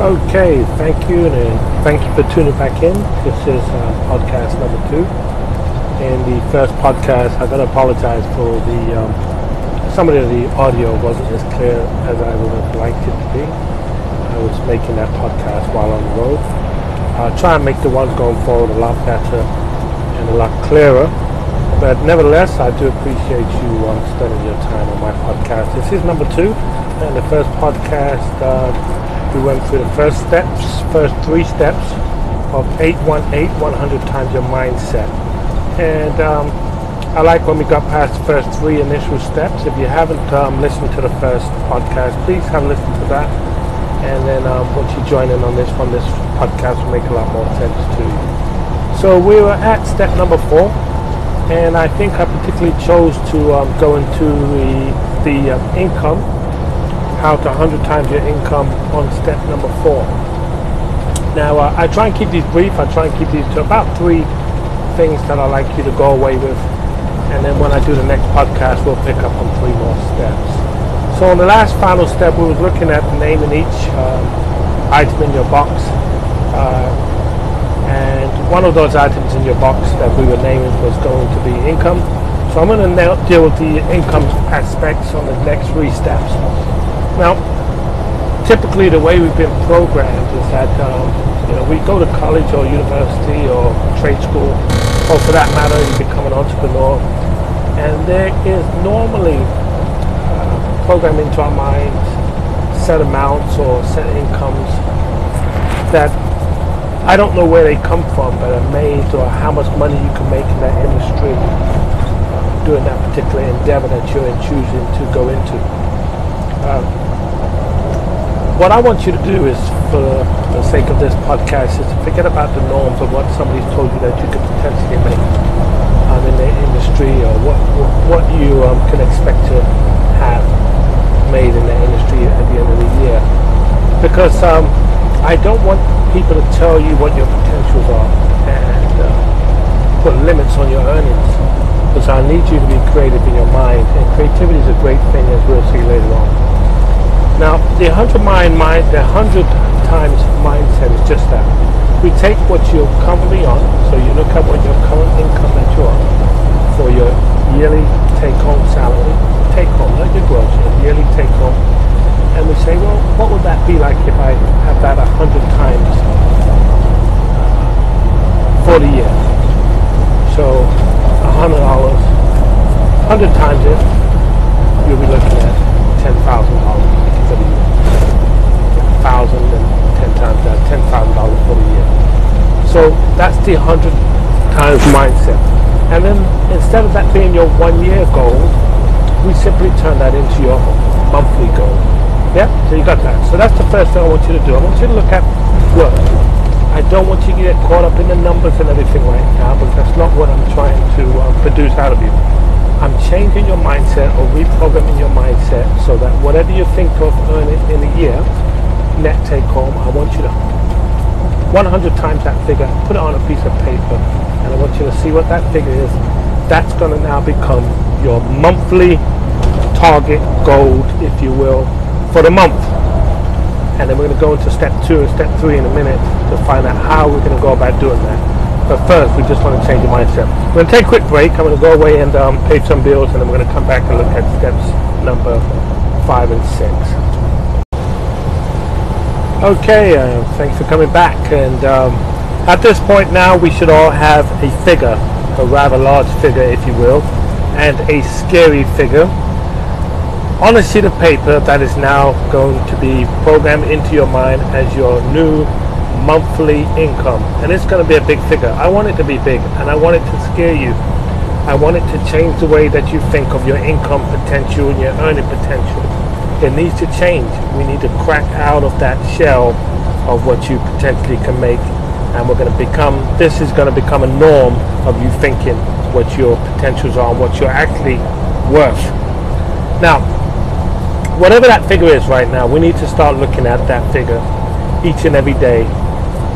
Okay, thank you, and uh, thank you for tuning back in. This is uh, podcast number two. In the first podcast, I gotta apologize for the um, some of the audio wasn't as clear as I would have liked it to be. I was making that podcast while on the road. I'll try and make the ones going forward a lot better and a lot clearer. But nevertheless, I do appreciate you uh, spending your time on my podcast. This is number two, and the first podcast. Uh, we went through the first steps, first three steps of 818, 100 times your mindset. And um, I like when we got past the first three initial steps. If you haven't um, listened to the first podcast, please have a listen to that. And then um, once you join in on this one, this podcast will make a lot more sense to you. So we were at step number four, and I think I particularly chose to um, go into the, the uh, income how to 100 times your income on step number four. Now, uh, I try and keep these brief. I try and keep these to about three things that I like you to go away with. And then when I do the next podcast, we'll pick up on three more steps. So on the last final step, we were looking at naming each um, item in your box. Uh, and one of those items in your box that we were naming was going to be income. So I'm going to now deal with the income aspects on the next three steps. Now, typically the way we've been programmed is that um, you know we go to college or university or trade school, or for that matter, you become an entrepreneur, and there is normally uh, programmed into our minds set amounts or set incomes that I don't know where they come from, but are made or how much money you can make in that industry uh, doing that particular endeavor that you're choosing to go into. Uh, what I want you to do is, for the sake of this podcast, is to forget about the norms of what somebody's told you that you could potentially make um, in the industry or what what, what you um, can expect to have made in the industry at the end of the year. Because um, I don't want people to tell you what your potentials are and uh, put limits on your earnings. Because I need you to be creative in your mind, and creativity is a great thing, as we'll see later on. Now, the 100 mind, mind, the 100 times mindset is just that. We take what you're currently on, so you look at what your current income that you're for your yearly take-home salary, take-home, not your gross, your yearly take-home, and we say, well, what would that be like if I have that 100 times for the year? So, $100, 100 times it, you'll be looking at $10,000 for the year. Thousand and ten times that, ten thousand dollars for the year. So that's the hundred times mindset. And then instead of that being your one year goal, we simply turn that into your monthly goal. Yeah? So you got that. So that's the first thing I want you to do. I want you to look at work. I don't want you to get caught up in the numbers and everything right now because that's not what I'm trying to uh, produce out of you. I'm changing your mindset or reprogramming your mindset so that whatever you think of earning in a year, net take home, I want you to 100 times that figure, put it on a piece of paper, and I want you to see what that figure is. That's going to now become your monthly target goal, if you will, for the month. And then we're going to go into step two and step three in a minute to find out how we're going to go about doing that. But first, we just want to change your mindset. We're going to take a quick break. I'm going to go away and um, pay some bills, and then we're going to come back and look at steps number five and six. Okay, uh, thanks for coming back. And um, at this point now, we should all have a figure, a rather large figure, if you will, and a scary figure on a sheet of paper that is now going to be programmed into your mind as your new monthly income. And it's going to be a big figure. I want it to be big and I want it to scare you. I want it to change the way that you think of your income potential and your earning potential. It needs to change. We need to crack out of that shell of what you potentially can make. And we're going to become, this is going to become a norm of you thinking what your potentials are what you're actually worth. Now, whatever that figure is right now, we need to start looking at that figure each and every day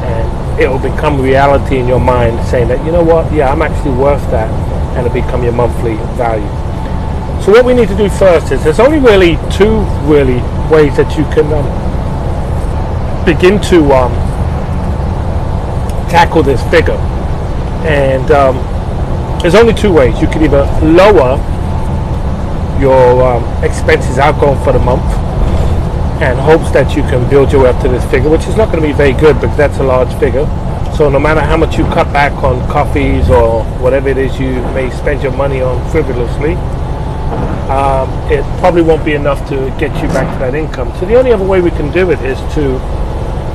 and it will become reality in your mind saying that, you know what, yeah, I'm actually worth that, and it'll become your monthly value. So what we need to do first is there's only really two really ways that you can um, begin to um, tackle this figure. And um, there's only two ways. You can either lower your um, expenses outgoing for the month and hopes that you can build your way up to this figure, which is not going to be very good because that's a large figure. So no matter how much you cut back on coffees or whatever it is you may spend your money on frivolously, um, it probably won't be enough to get you back to that income. So the only other way we can do it is to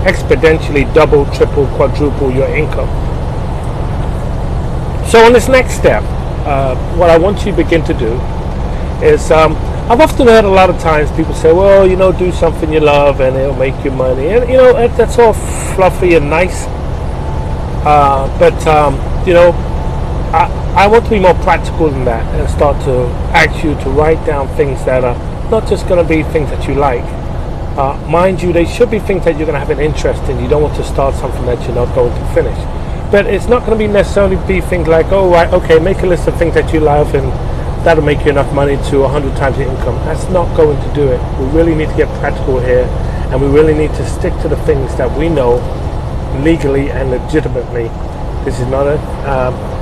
exponentially double, triple, quadruple your income. So on this next step, uh, what I want you to begin to do is um, I've often heard a lot of times people say, well, you know, do something you love and it'll make you money. And, you know, that's all fluffy and nice. Uh, but, um, you know, I, I want to be more practical than that and start to ask you to write down things that are not just going to be things that you like. Uh, mind you, they should be things that you're going to have an interest in. You don't want to start something that you're not going to finish. But it's not going to be necessarily be things like, oh, right, okay, make a list of things that you love and that'll make you enough money to 100 times your income. That's not going to do it. We really need to get practical here and we really need to stick to the things that we know legally and legitimately. This is not a um,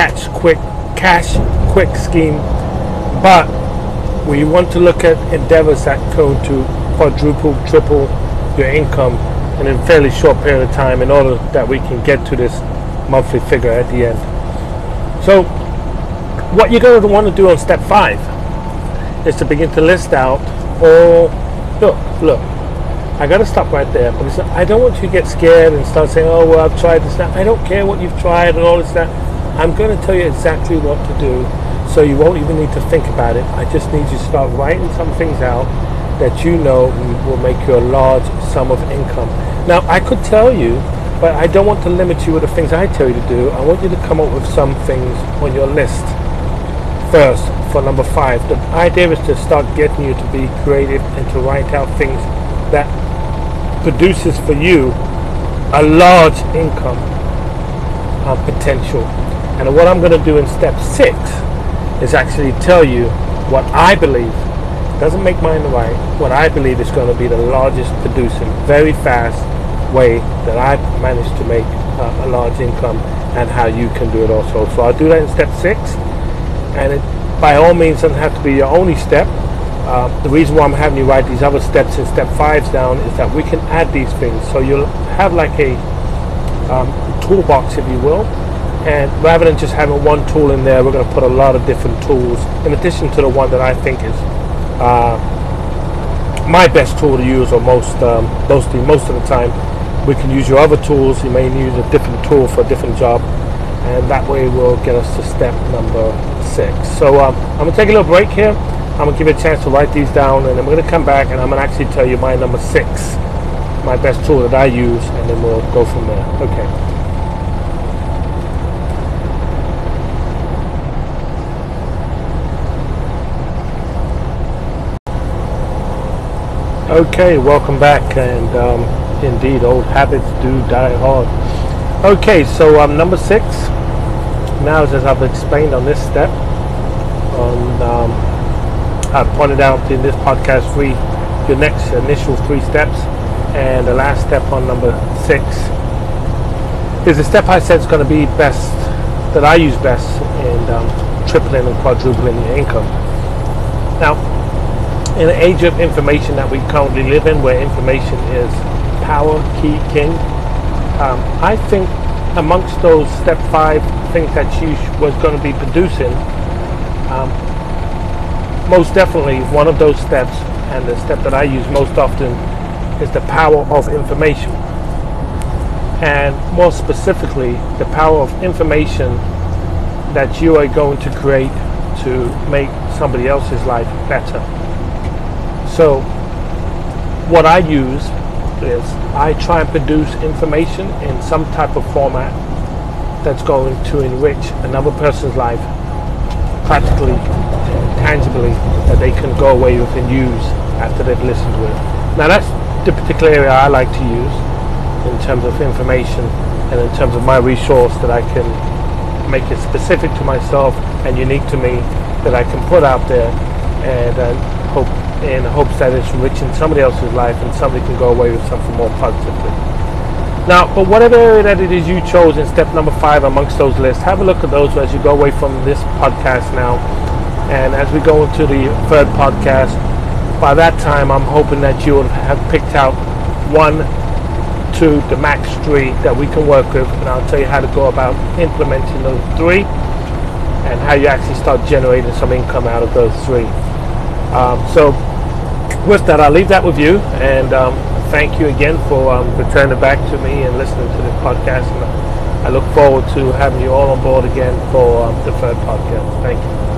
catch quick cash quick scheme, but we want to look at endeavors that go to quadruple, triple your income in a fairly short period of time in order that we can get to this monthly figure at the end. So what you're going to want to do on step five is to begin to list out all look look I got to stop right there because I don't want you to get scared and start saying oh well I've tried this now I don't care what you've tried and all this that I'm going to tell you exactly what to do so you won't even need to think about it I just need you to start writing some things out that you know will make you a large sum of income now I could tell you but I don't want to limit you with the things I tell you to do I want you to come up with some things on your list first for number five. The idea is to start getting you to be creative and to write out things that produces for you a large income uh, potential. And what I'm going to do in step six is actually tell you what I believe doesn't make mine right. What I believe is going to be the largest producing, very fast way that I've managed to make uh, a large income and how you can do it also. So I'll do that in step six and it by all means doesn't have to be your only step. Uh, the reason why I'm having you write these other steps in step fives down is that we can add these things. So you'll have like a um, toolbox, if you will. And rather than just having one tool in there, we're going to put a lot of different tools in addition to the one that I think is uh, my best tool to use, or most um, mostly most of the time. We can use your other tools. You may use a different tool for a different job and that way we'll get us to step number six. So um, I'm gonna take a little break here. I'm gonna give you a chance to write these down, and I'm gonna come back and I'm gonna actually tell you my number six, my best tool that I use, and then we'll go from there. Okay. Okay, welcome back, and um, indeed, old habits do die hard. Okay, so um, number six, now as I've explained on this step, on um, I pointed out in this podcast three, your next initial three steps, and the last step on number six is the step I said is going to be best, that I use best in um, tripling and quadrupling your income. Now, in an age of information that we currently live in, where information is power, key, king, um, I think amongst those step five things that you was going to be producing, um, most definitely one of those steps, and the step that I use most often, is the power of information. And more specifically, the power of information that you are going to create to make somebody else's life better. So, what I use is I try and produce information in some type of format that's going to enrich another person's life practically, tangibly, that they can go away with and use after they've listened to it. Now that's the particular area I like to use in terms of information and in terms of my resource that I can make it specific to myself and unique to me that I can put out there and uh, hope in hopes that it's enriching somebody else's life and somebody can go away with something more positively. Now, but whatever area that it is you chose in step number five amongst those lists, have a look at those as you go away from this podcast now. And as we go into the third podcast, by that time, I'm hoping that you will have picked out one, two, the max three that we can work with. And I'll tell you how to go about implementing those three and how you actually start generating some income out of those three. Um, so with that, I'll leave that with you. And um, thank you again for um, returning back to me and listening to the podcast. And I look forward to having you all on board again for um, the third podcast. Thank you.